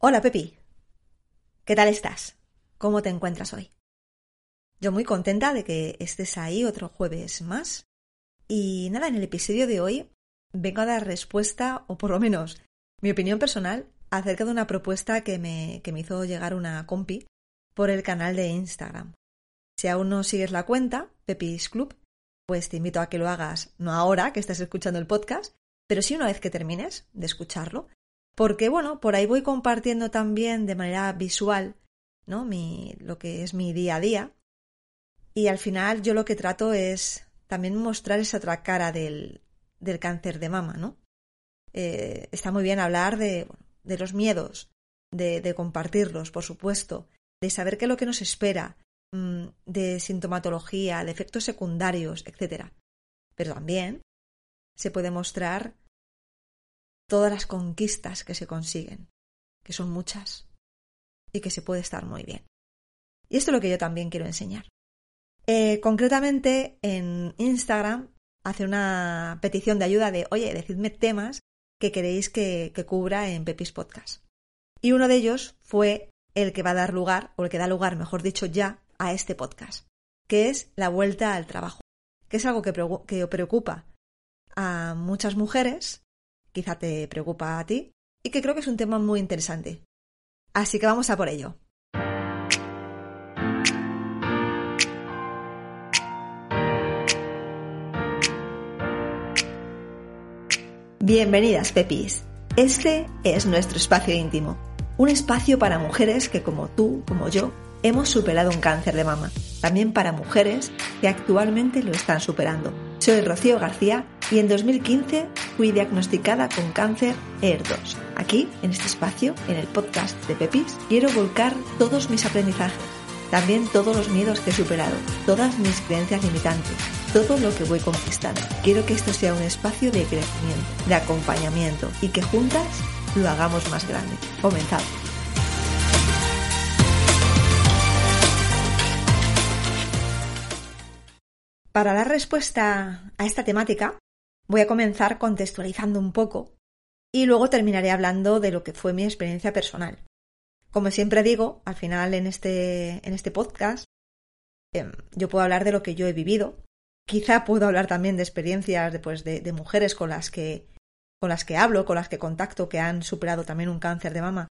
Hola Pepi. ¿Qué tal estás? ¿Cómo te encuentras hoy? Yo muy contenta de que estés ahí otro jueves más. Y nada, en el episodio de hoy vengo a dar respuesta, o por lo menos mi opinión personal, acerca de una propuesta que me, que me hizo llegar una compi por el canal de Instagram. Si aún no sigues la cuenta, Pepis Club, pues te invito a que lo hagas, no ahora que estás escuchando el podcast, pero sí una vez que termines de escucharlo, porque bueno, por ahí voy compartiendo también de manera visual, ¿no? Mi, lo que es mi día a día. Y al final yo lo que trato es también mostrar esa otra cara del, del cáncer de mama, ¿no? Eh, está muy bien hablar de, los miedos, de, de, compartirlos, por supuesto, de saber qué es lo que nos espera, mmm, de sintomatología, de efectos secundarios, etc. Pero también se puede mostrar todas las conquistas que se consiguen, que son muchas, y que se puede estar muy bien. Y esto es lo que yo también quiero enseñar. Eh, concretamente, en Instagram hace una petición de ayuda de, oye, decidme temas que queréis que, que cubra en Pepis Podcast. Y uno de ellos fue el que va a dar lugar, o el que da lugar, mejor dicho, ya a este podcast, que es la vuelta al trabajo, que es algo que, que preocupa a muchas mujeres quizá te preocupa a ti y que creo que es un tema muy interesante. Así que vamos a por ello. Bienvenidas, Pepis. Este es nuestro espacio íntimo, un espacio para mujeres que como tú, como yo, hemos superado un cáncer de mama. También para mujeres que actualmente lo están superando. Soy Rocío García y en 2015 fui diagnosticada con cáncer ER2. Aquí, en este espacio, en el podcast de Pepis, quiero volcar todos mis aprendizajes, también todos los miedos que he superado, todas mis creencias limitantes, todo lo que voy conquistando. Quiero que esto sea un espacio de crecimiento, de acompañamiento y que juntas lo hagamos más grande. Comenzamos. Para dar respuesta a esta temática, voy a comenzar contextualizando un poco y luego terminaré hablando de lo que fue mi experiencia personal. Como siempre digo, al final en este, en este podcast, eh, yo puedo hablar de lo que yo he vivido. Quizá puedo hablar también de experiencias de, pues, de, de mujeres con las que con las que hablo, con las que contacto, que han superado también un cáncer de mama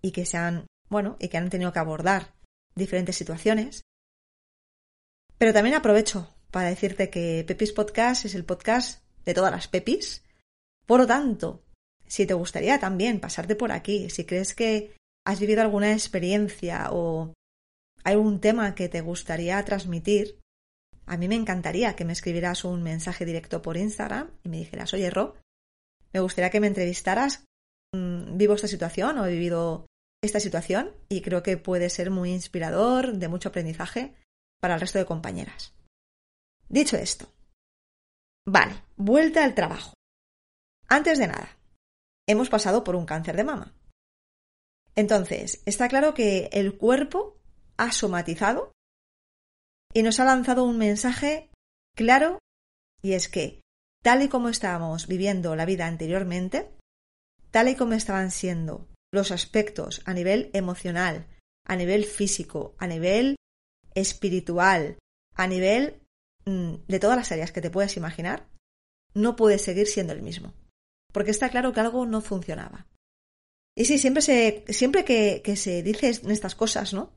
y que se han, bueno, y que han tenido que abordar diferentes situaciones. Pero también aprovecho para decirte que Pepis Podcast es el podcast de todas las Pepis. Por lo tanto, si te gustaría también pasarte por aquí, si crees que has vivido alguna experiencia o hay algún tema que te gustaría transmitir, a mí me encantaría que me escribieras un mensaje directo por Instagram y me dijeras, oye, Ro, me gustaría que me entrevistaras, mm, vivo esta situación o he vivido esta situación y creo que puede ser muy inspirador, de mucho aprendizaje para el resto de compañeras. Dicho esto, vale, vuelta al trabajo. Antes de nada, hemos pasado por un cáncer de mama. Entonces, está claro que el cuerpo ha somatizado y nos ha lanzado un mensaje claro y es que, tal y como estábamos viviendo la vida anteriormente, tal y como estaban siendo los aspectos a nivel emocional, a nivel físico, a nivel espiritual, a nivel de todas las áreas que te puedas imaginar, no puede seguir siendo el mismo. Porque está claro que algo no funcionaba. Y sí, siempre, se, siempre que, se dicen estas cosas, ¿no?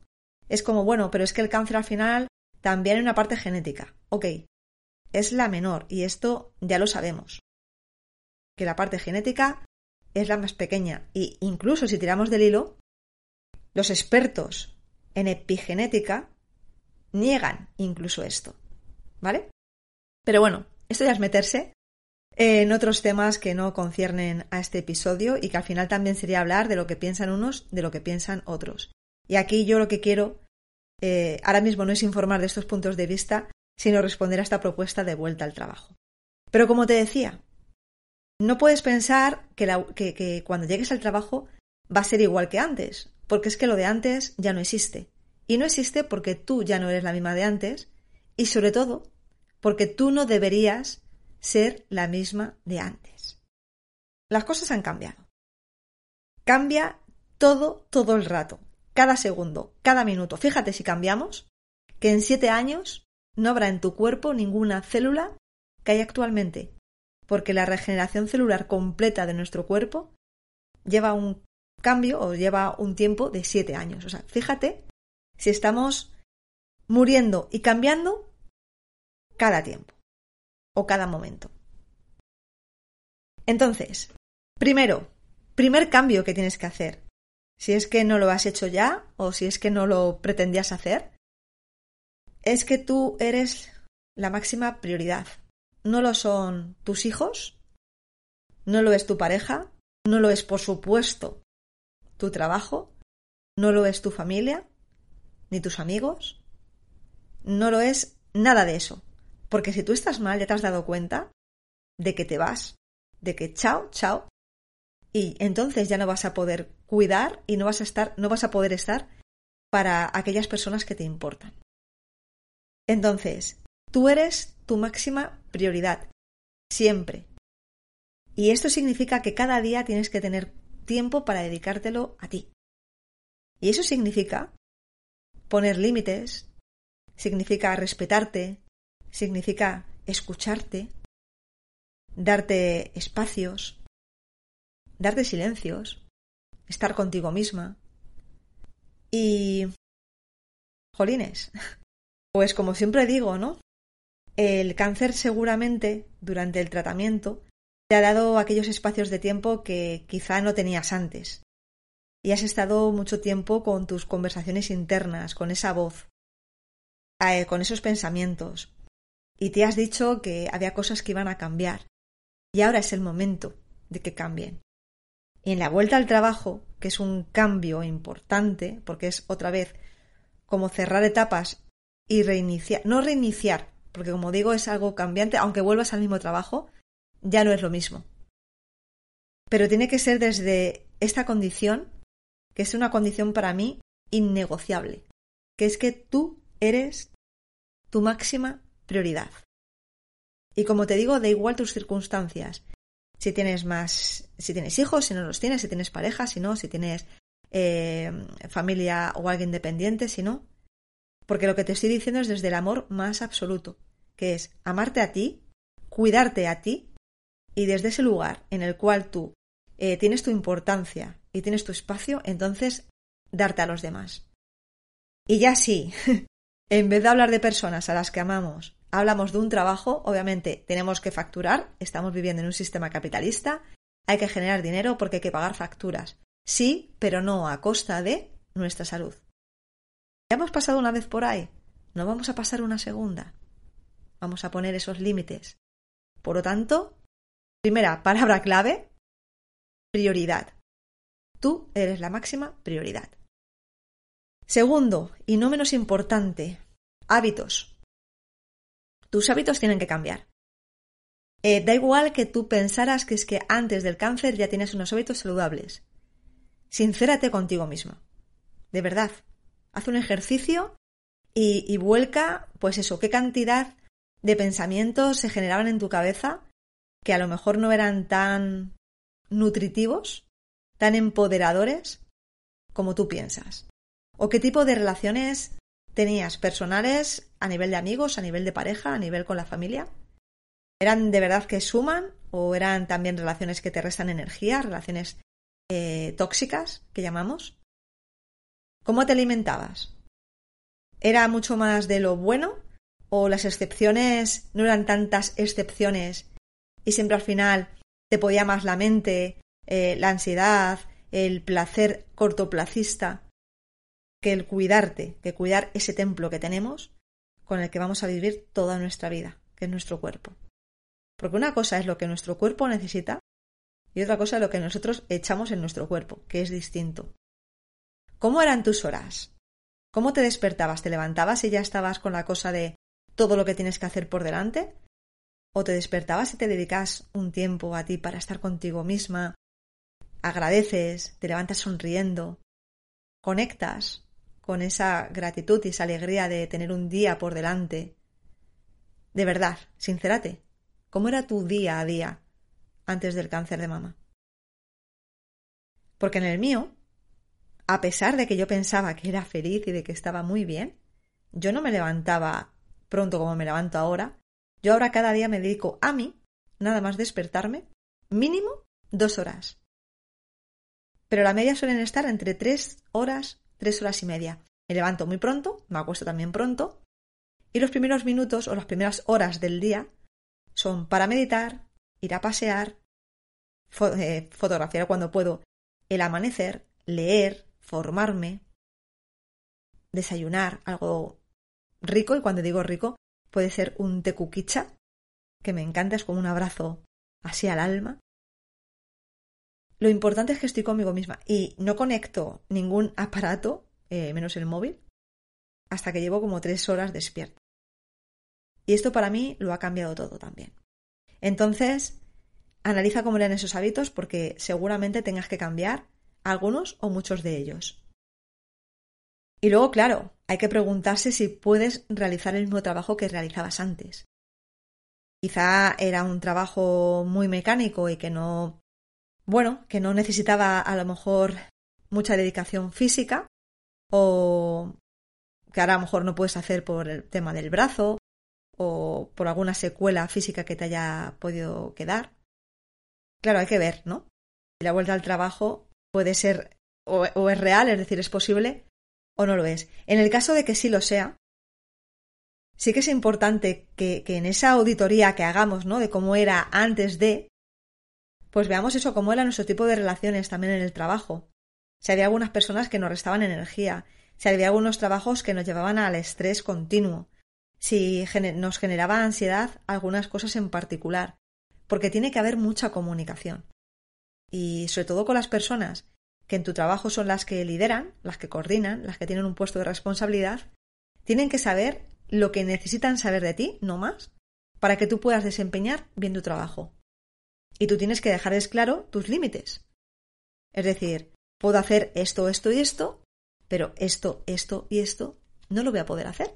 Es como, bueno, pero es que el cáncer al final también hay una parte genética. Ok, es la menor y esto ya lo sabemos. Que la parte genética es la más pequeña. Y incluso si tiramos del hilo, los expertos en epigenética niegan incluso esto. ¿Vale? Pero bueno, esto ya es meterse en otros temas que no conciernen a este episodio y que al final también sería hablar de lo que piensan unos, de lo que piensan otros. Y aquí yo lo que quiero eh, ahora mismo no es informar de estos puntos de vista, sino responder a esta propuesta de vuelta al trabajo. Pero como te decía, no puedes pensar que, que, que cuando llegues al trabajo va a ser igual que antes, porque es que lo de antes ya no existe. Y no existe porque tú ya no eres la misma de antes y sobre todo porque tú no deberías ser la misma de antes. Las cosas han cambiado. Cambia todo, todo el rato, cada segundo, cada minuto. Fíjate si cambiamos, que en siete años no habrá en tu cuerpo ninguna célula que hay actualmente, porque la regeneración celular completa de nuestro cuerpo lleva un cambio o lleva un tiempo de siete años. O sea, fíjate si estamos muriendo y cambiando cada tiempo o cada momento. Entonces, primero, primer cambio que tienes que hacer, si es que no lo has hecho ya o si es que no lo pretendías hacer, es que tú eres la máxima prioridad. No lo son tus hijos, no lo es tu pareja, no lo es, por supuesto, tu trabajo, no lo es tu familia, ni tus amigos, no lo es nada de eso. Porque si tú estás mal, ya te has dado cuenta de que te vas, de que chao, chao, y entonces ya no vas a poder cuidar y no vas a estar, no vas a poder estar para aquellas personas que te importan. Entonces, tú eres tu máxima prioridad, siempre. Y esto significa que cada día tienes que tener tiempo para dedicártelo a ti. Y eso significa poner límites, significa respetarte, significa escucharte, darte espacios, darte silencios, estar contigo misma. Y... Jolines, pues como siempre digo, ¿no? El cáncer seguramente durante el tratamiento te ha dado aquellos espacios de tiempo que quizá no tenías antes. Y has estado mucho tiempo con tus conversaciones internas, con esa voz, eh, con esos pensamientos. Y te has dicho que había cosas que iban a cambiar. Y ahora es el momento de que cambien. Y en la vuelta al trabajo, que es un cambio importante, porque es otra vez como cerrar etapas y reiniciar, no reiniciar, porque como digo es algo cambiante, aunque vuelvas al mismo trabajo, ya no es lo mismo. Pero tiene que ser desde esta condición, que es una condición para mí innegociable, que es que tú eres tu máxima prioridad. Y como te digo, da igual tus circunstancias. Si tienes más, si tienes hijos, si no los tienes, si tienes pareja, si no, si tienes eh, familia o alguien dependiente, si no. Porque lo que te estoy diciendo es desde el amor más absoluto, que es amarte a ti, cuidarte a ti y desde ese lugar en el cual tú eh, tienes tu importancia y tienes tu espacio, entonces darte a los demás. Y ya sí, en vez de hablar de personas a las que amamos, hablamos de un trabajo, obviamente tenemos que facturar, estamos viviendo en un sistema capitalista, hay que generar dinero porque hay que pagar facturas. Sí, pero no a costa de nuestra salud. Ya hemos pasado una vez por ahí, no vamos a pasar una segunda. Vamos a poner esos límites. Por lo tanto, primera palabra clave, prioridad. Tú eres la máxima prioridad. Segundo, y no menos importante, hábitos. Tus hábitos tienen que cambiar. Eh, da igual que tú pensaras que es que antes del cáncer ya tienes unos hábitos saludables. Sincérate contigo mismo. De verdad. Haz un ejercicio y, y vuelca, pues eso, qué cantidad de pensamientos se generaban en tu cabeza que a lo mejor no eran tan nutritivos, tan empoderadores como tú piensas. ¿O qué tipo de relaciones tenías personales a nivel de amigos, a nivel de pareja, a nivel con la familia? ¿Eran de verdad que suman o eran también relaciones que te restan energía, relaciones eh, tóxicas que llamamos? ¿Cómo te alimentabas? ¿Era mucho más de lo bueno o las excepciones no eran tantas excepciones y siempre al final te podía más la mente, eh, la ansiedad, el placer cortoplacista que el cuidarte, que cuidar ese templo que tenemos con el que vamos a vivir toda nuestra vida, que es nuestro cuerpo. Porque una cosa es lo que nuestro cuerpo necesita y otra cosa es lo que nosotros echamos en nuestro cuerpo, que es distinto. ¿Cómo eran tus horas? ¿Cómo te despertabas? ¿Te levantabas y ya estabas con la cosa de todo lo que tienes que hacer por delante? ¿O te despertabas y te dedicas un tiempo a ti para estar contigo misma? Agradeces, te levantas sonriendo, conectas con esa gratitud y esa alegría de tener un día por delante. De verdad, sincérate, ¿cómo era tu día a día antes del cáncer de mama? Porque en el mío, a pesar de que yo pensaba que era feliz y de que estaba muy bien, yo no me levantaba pronto como me levanto ahora. Yo ahora cada día me dedico a mí, nada más despertarme, mínimo dos horas. Pero la media suelen estar entre tres horas, tres horas y media. Me levanto muy pronto, me acuesto también pronto, y los primeros minutos o las primeras horas del día son para meditar, ir a pasear, eh, fotografiar cuando puedo el amanecer, leer, formarme, desayunar algo rico, y cuando digo rico, puede ser un tecuquicha, que me encanta, es como un abrazo así al alma. Lo importante es que estoy conmigo misma y no conecto ningún aparato, eh, menos el móvil, hasta que llevo como tres horas despierta. Y esto para mí lo ha cambiado todo también. Entonces, analiza cómo eran esos hábitos porque seguramente tengas que cambiar algunos o muchos de ellos. Y luego, claro, hay que preguntarse si puedes realizar el mismo trabajo que realizabas antes. Quizá era un trabajo muy mecánico y que no, bueno, que no necesitaba a lo mejor mucha dedicación física o que ahora a lo mejor no puedes hacer por el tema del brazo o por alguna secuela física que te haya podido quedar. Claro, hay que ver, ¿no? La vuelta al trabajo puede ser o, o es real, es decir, es posible, o no lo es. En el caso de que sí lo sea, sí que es importante que, que, en esa auditoría que hagamos, ¿no? De cómo era antes de, pues veamos eso, cómo era nuestro tipo de relaciones también en el trabajo. Si había algunas personas que nos restaban energía, si había algunos trabajos que nos llevaban al estrés continuo, si nos generaba ansiedad algunas cosas en particular, porque tiene que haber mucha comunicación. Y sobre todo con las personas que en tu trabajo son las que lideran, las que coordinan, las que tienen un puesto de responsabilidad, tienen que saber lo que necesitan saber de ti, no más, para que tú puedas desempeñar bien tu trabajo. Y tú tienes que dejarles claro tus límites. Es decir, puedo hacer esto, esto y esto, pero esto, esto y esto no lo voy a poder hacer.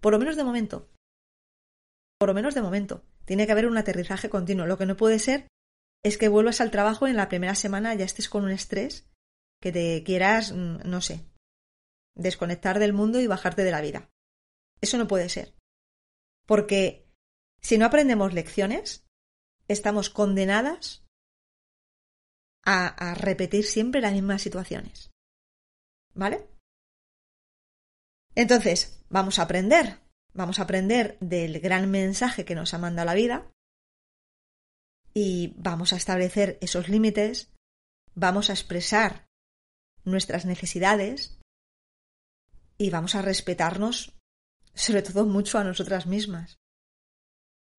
Por lo menos de momento. Por lo menos de momento. Tiene que haber un aterrizaje continuo. Lo que no puede ser es que vuelvas al trabajo y en la primera semana ya estés con un estrés que te quieras, mm, no sé, desconectar del mundo y bajarte de la vida. Eso no puede ser. Porque si no aprendemos lecciones, estamos condenadas a, repetir siempre las mismas situaciones. ¿Vale? Entonces, vamos a aprender. Vamos a aprender del gran mensaje que nos ha mandado la vida y vamos a establecer esos límites, vamos a expresar nuestras necesidades y vamos a respetarnos sobre todo mucho a nosotras mismas.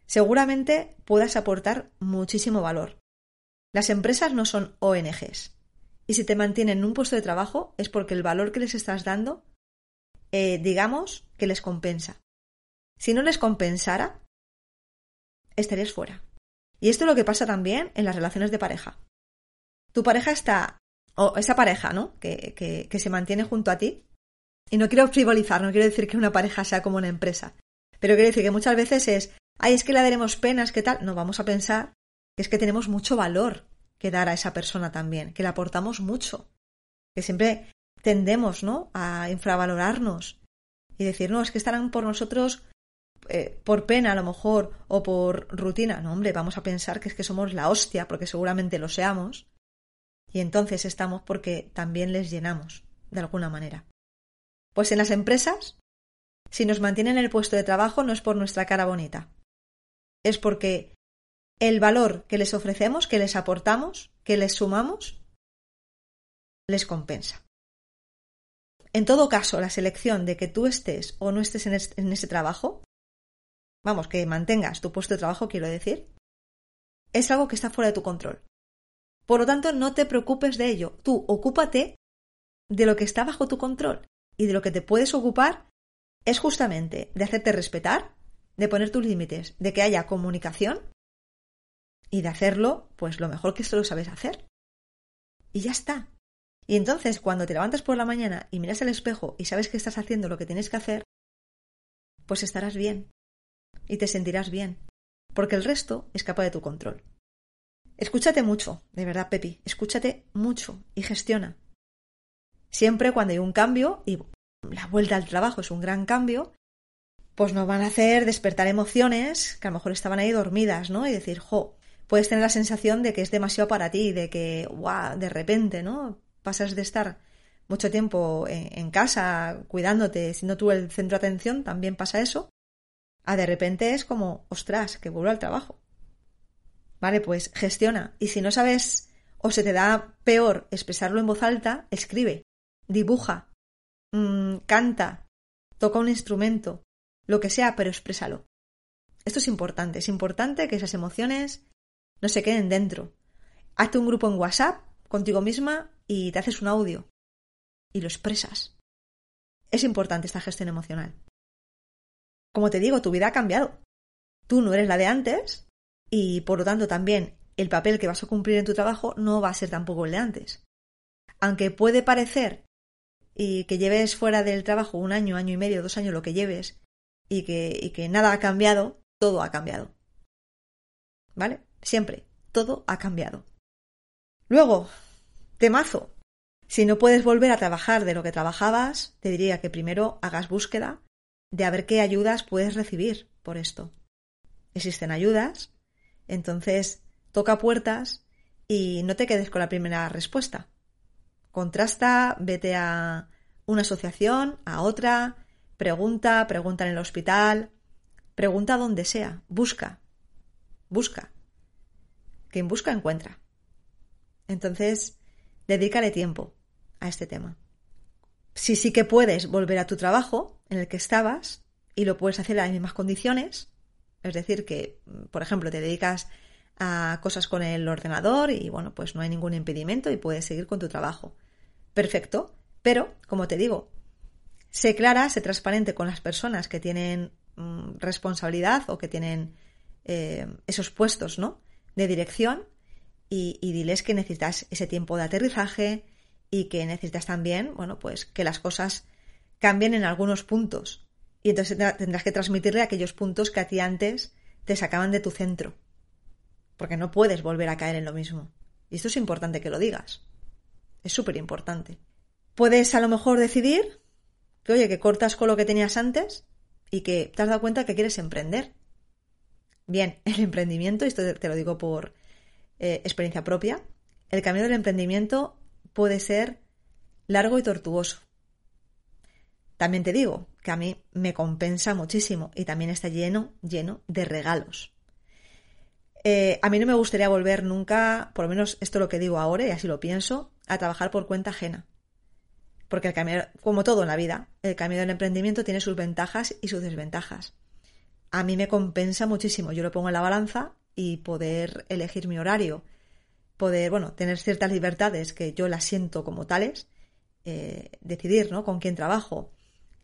Seguramente puedas aportar muchísimo valor. Las empresas no son ONGs y si te mantienen en un puesto de trabajo es porque el valor que les estás dando, eh, digamos, que les compensa. Si no les compensara, estarías fuera. Y esto es lo que pasa también en las relaciones de pareja. Tu pareja está o esa pareja, ¿no? Que, que, que se mantiene junto a ti. Y no quiero frivolizar, no quiero decir que una pareja sea como una empresa. Pero quiero decir que muchas veces es, ay, es que le daremos penas, ¿qué tal? No, vamos a pensar que es que tenemos mucho valor que dar a esa persona también, que le aportamos mucho. Que siempre tendemos, ¿no? A infravalorarnos y decir, no, es que estarán por nosotros eh, por pena a lo mejor o por rutina. No, hombre, vamos a pensar que es que somos la hostia, porque seguramente lo seamos y entonces estamos porque también les llenamos, de alguna manera. Pues en las empresas, si nos mantienen en el puesto de trabajo no es por nuestra cara bonita, es porque el valor que les ofrecemos, que les aportamos, que les sumamos, les compensa. En todo caso, la selección de que tú estés o no estés en, ese trabajo, vamos, que mantengas tu puesto de trabajo, quiero decir, es algo que está fuera de tu control. Por lo tanto, no te preocupes de ello. Tú ocúpate de lo que está bajo tu control. Y de lo que te puedes ocupar es justamente de hacerte respetar, de poner tus límites, de que haya comunicación y de hacerlo, pues lo mejor que esto lo sabes hacer. Y ya está. Y entonces, cuando te levantas por la mañana y miras al espejo y sabes que estás haciendo lo que tienes que hacer, pues estarás bien. Y te sentirás bien. Porque el resto escapa de tu control. Escúchate mucho, de verdad, Pepi, escúchate mucho y gestiona. Siempre cuando hay un cambio, y la vuelta al trabajo es un gran cambio, pues nos van a hacer despertar emociones que a lo mejor estaban ahí dormidas, ¿no? Y decir, jo, puedes tener la sensación de que es demasiado para ti, de que, guau, de repente, ¿no? Pasas de estar mucho tiempo en, casa cuidándote, siendo tú el centro de atención, también pasa eso, a de repente es como, ostras, que vuelvo al trabajo. Vale, pues gestiona. Y si no sabes o se te da peor expresarlo en voz alta, escribe, dibuja, mm, canta, toca un instrumento, lo que sea, pero exprésalo. Esto es importante, es importante que esas emociones no se queden dentro. Hazte un grupo en WhatsApp contigo misma y te haces un audio y lo expresas. Es importante esta gestión emocional. Como te digo, tu vida ha cambiado. Tú no eres la de antes y por lo tanto también el papel que vas a cumplir en tu trabajo no va a ser tampoco el de antes. Aunque puede parecer y que lleves fuera del trabajo un año, año y medio, dos años, lo que lleves, y que, y que nada ha cambiado, todo ha cambiado. ¿Vale? Siempre, todo ha cambiado. Luego, temazo. Si no puedes volver a trabajar de lo que trabajabas, te diría que primero hagas búsqueda de a ver qué ayudas puedes recibir por esto. Existen ayudas, entonces toca puertas y no te quedes con la primera respuesta. Contrasta, vete a una asociación, a otra, pregunta, pregunta en el hospital, pregunta donde sea, busca, busca. Quien busca encuentra. Entonces, dedícale tiempo a este tema. Si sí que puedes volver a tu trabajo en el que estabas y lo puedes hacer en las mismas condiciones, es decir, que, por ejemplo, te dedicas a cosas con el ordenador y, bueno, pues no hay ningún impedimento y puedes seguir con tu trabajo. Perfecto, pero, como te digo, sé clara, sé transparente con las personas que tienen mm, responsabilidad o que tienen eh, esos puestos, ¿no? De dirección y, y diles que necesitas ese tiempo de aterrizaje, y que necesitas también, bueno, pues que las cosas cambien en algunos puntos. Y entonces tendrás que transmitirle aquellos puntos que a ti antes te sacaban de tu centro. Porque no puedes volver a caer en lo mismo. Y esto es importante que lo digas. Es súper importante. Puedes a lo mejor decidir que, oye, que cortas con lo que tenías antes y que te has dado cuenta que quieres emprender. Bien, el emprendimiento, y esto te lo digo por eh, experiencia propia, el camino del emprendimiento puede ser largo y tortuoso. También te digo que a mí me compensa muchísimo y también está lleno, lleno de regalos. Eh, a mí no me gustaría volver nunca, por lo menos esto es lo que digo ahora y así lo pienso, a trabajar por cuenta ajena. Porque el camino, como todo en la vida, el camino del emprendimiento tiene sus ventajas y sus desventajas. A mí me compensa muchísimo. Yo lo pongo en la balanza y poder elegir mi horario, poder, bueno, tener ciertas libertades que yo las siento como tales, eh, decidir, ¿no? Con quién trabajo,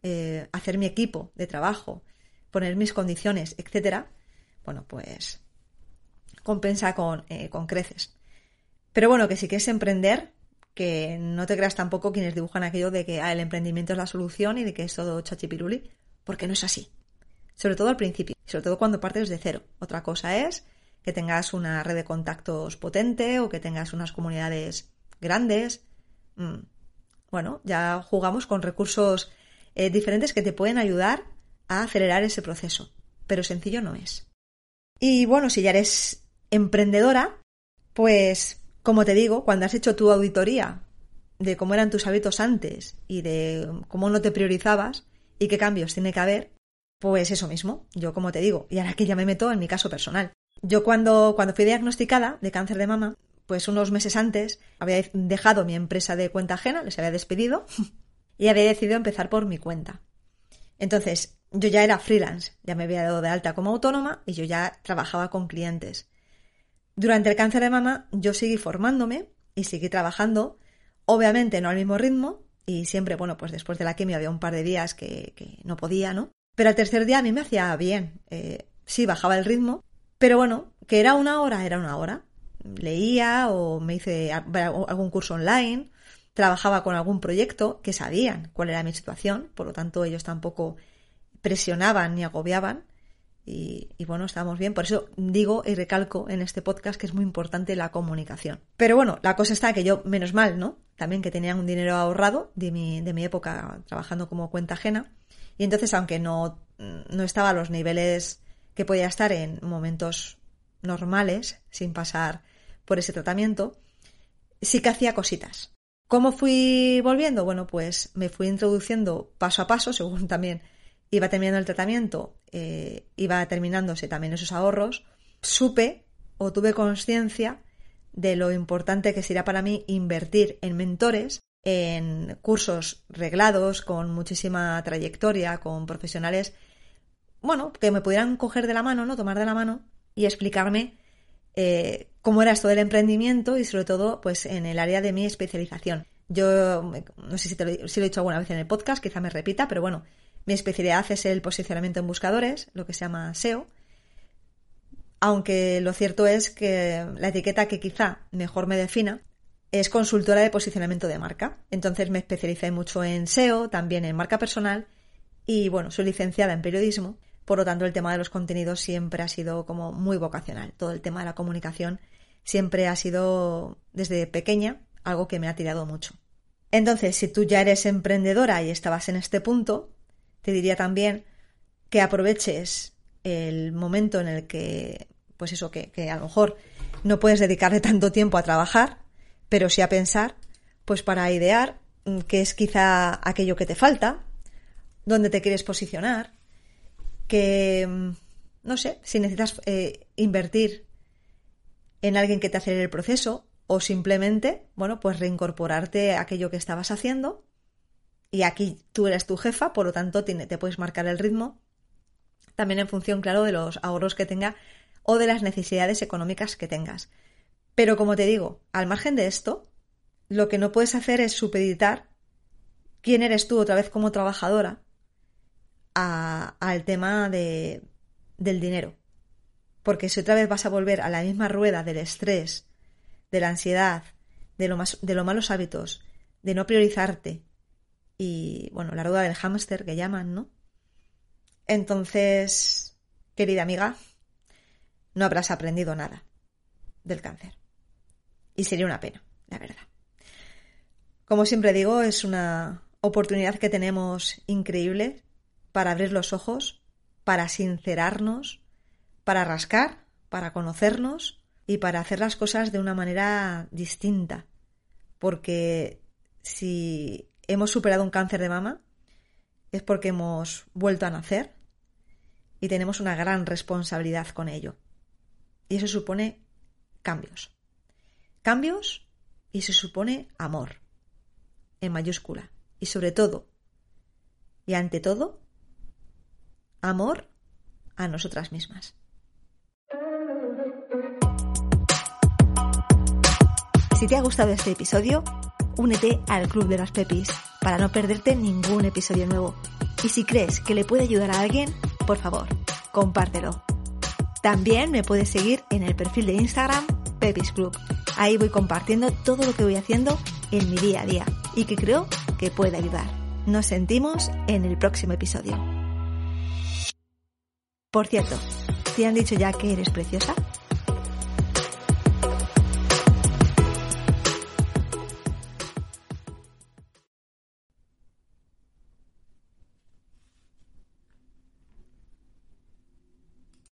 eh, hacer mi equipo de trabajo, poner mis condiciones, etcétera, bueno, pues compensa con, eh, con creces. Pero bueno, que si quieres emprender, que no te creas tampoco quienes dibujan aquello de que ah, el emprendimiento es la solución y de que es todo chachipiruli, porque no es así. Sobre todo al principio, sobre todo cuando partes de cero. Otra cosa es que tengas una red de contactos potente o que tengas unas comunidades grandes. Mm. Bueno, ya jugamos con recursos eh, diferentes que te pueden ayudar a acelerar ese proceso, pero sencillo no es. Y bueno, si ya eres emprendedora, pues como te digo, cuando has hecho tu auditoría de cómo eran tus hábitos antes y de cómo no te priorizabas y qué cambios tiene que haber, pues eso mismo, yo como te digo, y ahora que ya me meto en mi caso personal. Yo cuando, cuando fui diagnosticada de cáncer de mama, pues unos meses antes había dejado mi empresa de cuenta ajena, les había despedido y había decidido empezar por mi cuenta. Entonces, yo ya era freelance, ya me había dado de alta como autónoma y yo ya trabajaba con clientes. Durante el cáncer de mama yo seguí formándome y seguí trabajando, obviamente no al mismo ritmo, y siempre, bueno, pues después de la quimio había un par de días que, no podía, ¿no? Pero al tercer día a mí me hacía bien. Eh, sí, bajaba el ritmo, pero bueno, que era una hora, era una hora. Leía o me hice algún curso online, trabajaba con algún proyecto que sabían cuál era mi situación, por lo tanto ellos tampoco presionaban ni agobiaban. Y, bueno, estábamos bien. Por eso digo y recalco en este podcast que es muy importante la comunicación. Pero bueno, la cosa está que yo, menos mal, ¿no? También que tenía un dinero ahorrado de mi, de mi época trabajando como cuenta ajena. Y entonces, aunque no, no estaba a los niveles que podía estar en momentos normales, sin pasar por ese tratamiento, sí que hacía cositas. ¿Cómo fui volviendo? Bueno, pues me fui introduciendo paso a paso, según también iba terminando el tratamiento, eh, iba terminándose también esos ahorros, supe o tuve conciencia de lo importante que sería para mí invertir en mentores, en cursos reglados, con muchísima trayectoria, con profesionales, bueno, que me pudieran coger de la mano, ¿no? Tomar de la mano y explicarme eh, cómo era esto del emprendimiento y sobre todo, pues en el área de mi especialización. Yo no sé si, te si lo he dicho alguna vez en el podcast, quizá me repita, pero bueno, mi especialidad es el posicionamiento en buscadores, lo que se llama SEO, aunque lo cierto es que la etiqueta que quizá mejor me defina es consultora de posicionamiento de marca. Entonces me especialicé mucho en SEO, también en marca personal y bueno, soy licenciada en periodismo, por lo tanto el tema de los contenidos siempre ha sido como muy vocacional. Todo el tema de la comunicación siempre ha sido desde pequeña algo que me ha tirado mucho. Entonces, si tú ya eres emprendedora y estabas en este punto, te diría también que aproveches el momento en el que, pues eso, que, a lo mejor no puedes dedicarle tanto tiempo a trabajar, pero sí a pensar, pues para idear mm, qué es quizá aquello que te falta, dónde te quieres posicionar, que, mm, no sé, si necesitas eh, invertir en alguien que te acelere el proceso o simplemente, bueno, pues reincorporarte a aquello que estabas haciendo y aquí tú eres tu jefa, por lo tanto te puedes marcar el ritmo, también en función, claro, de los ahorros que tenga o de las necesidades económicas que tengas. Pero como te digo, al margen de esto, lo que no puedes hacer es supeditar quién eres tú otra vez como trabajadora al tema de, del dinero. Porque si otra vez vas a volver a la misma rueda del estrés, de la ansiedad, de, lo más, de los malos hábitos, de no priorizarte, y, bueno, la rueda del hámster que llaman, ¿no? Entonces, querida amiga, no habrás aprendido nada del cáncer. Y sería una pena, la verdad. Como siempre digo, es una oportunidad que tenemos increíble para abrir los ojos, para sincerarnos, para rascar, para conocernos y para hacer las cosas de una manera distinta. Porque si hemos superado un cáncer de mama es porque hemos vuelto a nacer y tenemos una gran responsabilidad con ello. Y eso supone cambios. Cambios y se supone amor, en mayúscula. Y sobre todo, y ante todo, amor a nosotras mismas. Si te ha gustado este episodio, únete al Club de las Pepis para no perderte ningún episodio nuevo. Y si crees que le puede ayudar a alguien, por favor, compártelo. También me puedes seguir en el perfil de Instagram Pepis Club. Ahí voy compartiendo todo lo que voy haciendo en mi día a día y que creo que puede ayudar. Nos sentimos en el próximo episodio. Por cierto, ¿te han dicho ya que eres preciosa?